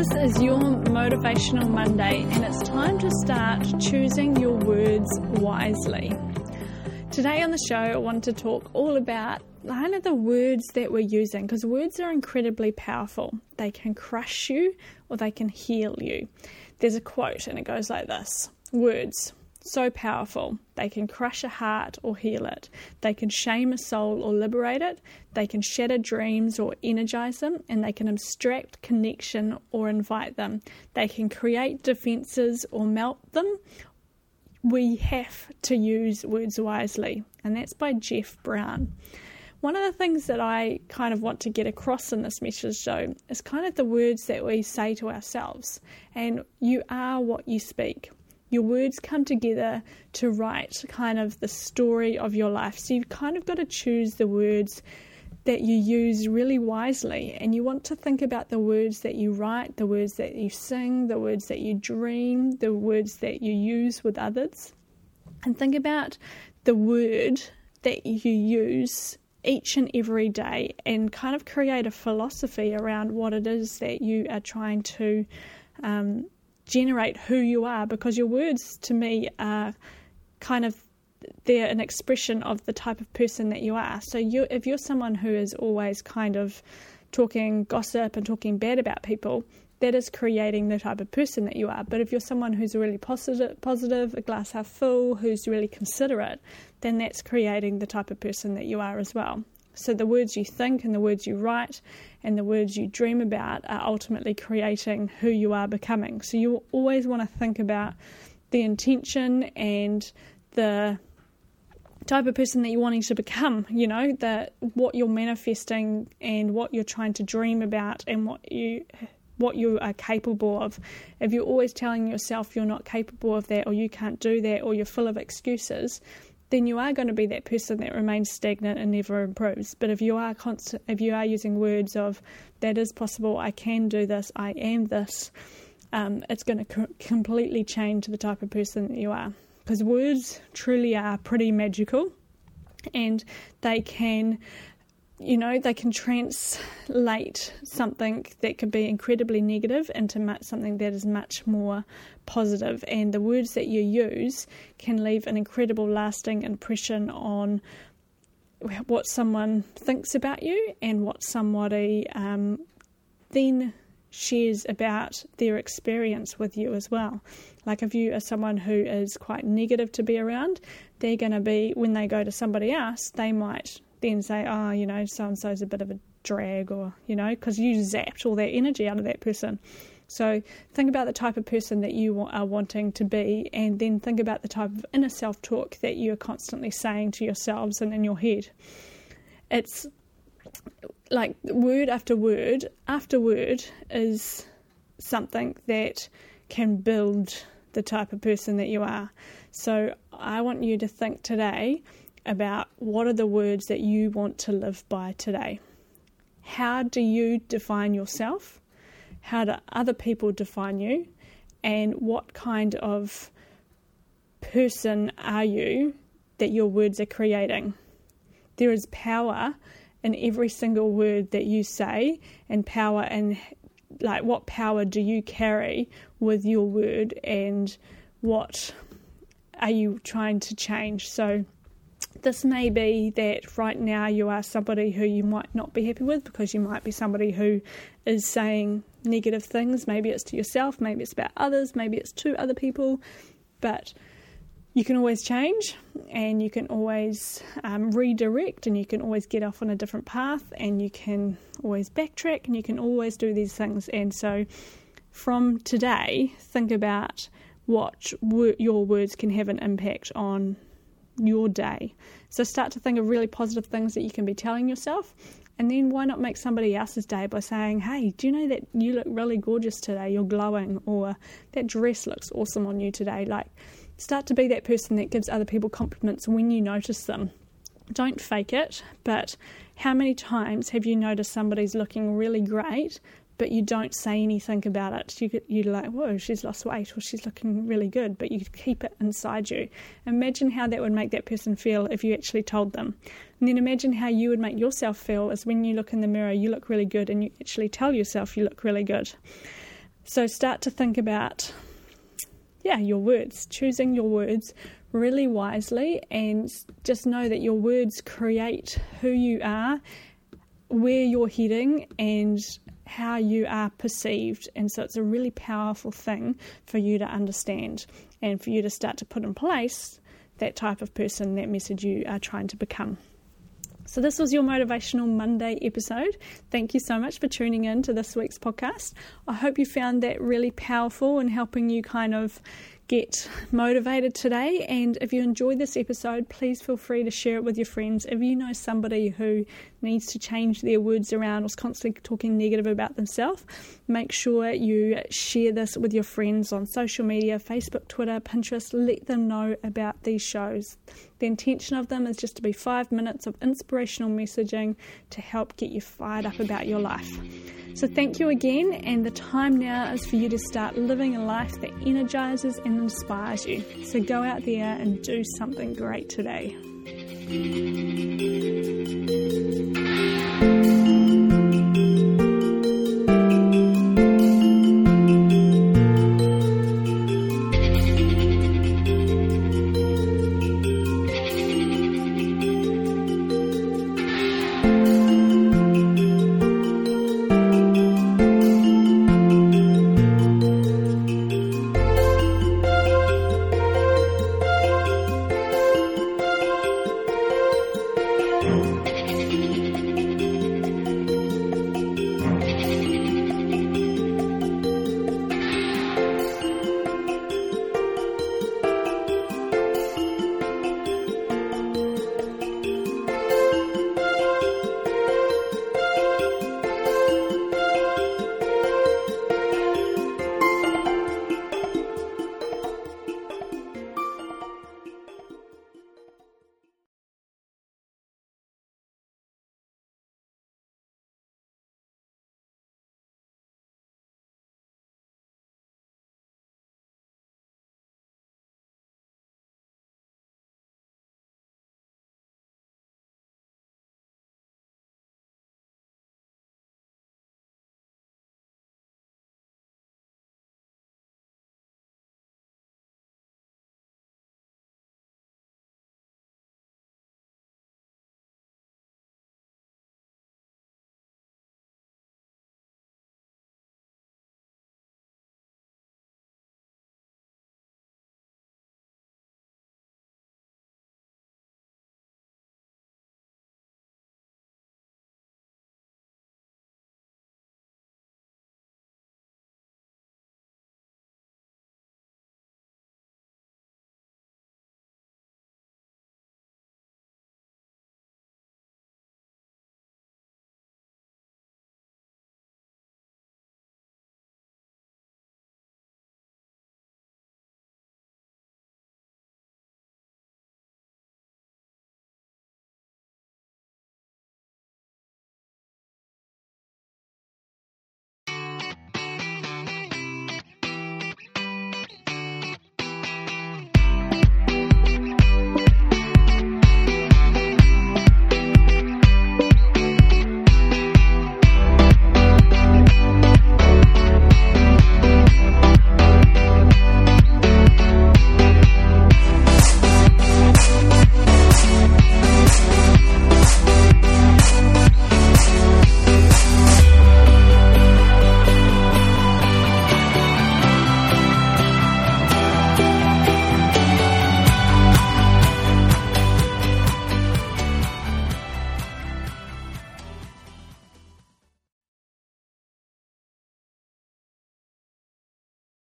This is your Motivational Monday, and it's time to start choosing your words wisely. Today on the show, I want to talk all about kind of the words that we're using because words are incredibly powerful. They can crush you or they can heal you. There's a quote, and it goes like this Words so powerful. They can crush a heart or heal it. They can shame a soul or liberate it. They can shatter dreams or energize them. And they can abstract connection or invite them. They can create defenses or melt them. We have to use words wisely. And that's by Jeff Brown. One of the things that I kind of want to get across in this message, though, is kind of the words that we say to ourselves. And you are what you speak your words come together to write kind of the story of your life. So you've kind of got to choose the words that you use really wisely. And you want to think about the words that you write, the words that you sing, the words that you dream, the words that you use with others. And think about the word that you use each and every day and kind of create a philosophy around what it is that you are trying to um, generate who you are because your words to me are kind of they're an expression of the type of person that you are. So you if you're someone who is always kind of talking gossip and talking bad about people, that is creating the type of person that you are. But if you're someone who's really positive, positive, a glass half full, who's really considerate, then that's creating the type of person that you are as well. So the words you think and the words you write and the words you dream about are ultimately creating who you are becoming. So you always want to think about the intention and the type of person that you're wanting to become, you know, that what you're manifesting and what you're trying to dream about and what you what you are capable of. If you're always telling yourself you're not capable of that or you can't do that or you're full of excuses, then you are going to be that person that remains stagnant and never improves. But if you are constant, if you are using words of that is possible, I can do this, I am this, um, it's going to co- completely change the type of person that you are. Because words truly are pretty magical, and they can you know, they can translate something that could be incredibly negative into something that is much more positive. And the words that you use can leave an incredible lasting impression on what someone thinks about you and what somebody um, then shares about their experience with you as well. Like if you are someone who is quite negative to be around, they're going to be, when they go to somebody else, they might then say, oh, you know, so and so's a bit of a drag, or, you know, because you zapped all that energy out of that person. So think about the type of person that you are wanting to be, and then think about the type of inner self talk that you're constantly saying to yourselves and in your head. It's like word after word after word is something that can build the type of person that you are. So I want you to think today about what are the words that you want to live by today. How do you define yourself? How do other people define you? And what kind of person are you that your words are creating? There is power in every single word that you say, and power in like what power do you carry with your word, and what are you trying to change? So, this may be that right now you are somebody who you might not be happy with because you might be somebody who is saying negative things. Maybe it's to yourself, maybe it's about others, maybe it's to other people, but you can always change and you can always um, redirect and you can always get off on a different path and you can always backtrack and you can always do these things. And so from today, think about what your words can have an impact on your day. So start to think of really positive things that you can be telling yourself. And then why not make somebody else's day by saying, hey, do you know that you look really gorgeous today? You're glowing. Or that dress looks awesome on you today. Like, start to be that person that gives other people compliments when you notice them. Don't fake it, but how many times have you noticed somebody's looking really great, but you don't say anything about it. You you're like, whoa, she's lost weight or she's looking really good, but you keep it inside you. Imagine how that would make that person feel if you actually told them. And then imagine how you would make yourself feel as when you look in the mirror, you look really good, and you actually tell yourself you look really good. So start to think about, yeah, your words, choosing your words really wisely, and just know that your words create who you are, where you're heading, and how you are perceived. And so it's a really powerful thing for you to understand and for you to start to put in place that type of person, that message you are trying to become. So, this was your Motivational Monday episode. Thank you so much for tuning in to this week's podcast. I hope you found that really powerful and helping you kind of get motivated today. And if you enjoyed this episode, please feel free to share it with your friends. If you know somebody who needs to change their words around or is constantly talking negative about themselves, make sure you share this with your friends on social media Facebook, Twitter, Pinterest. Let them know about these shows. The intention of them is just to be five minutes of inspirational messaging to help get you fired up about your life. So, thank you again, and the time now is for you to start living a life that energizes and inspires you. So, go out there and do something great today.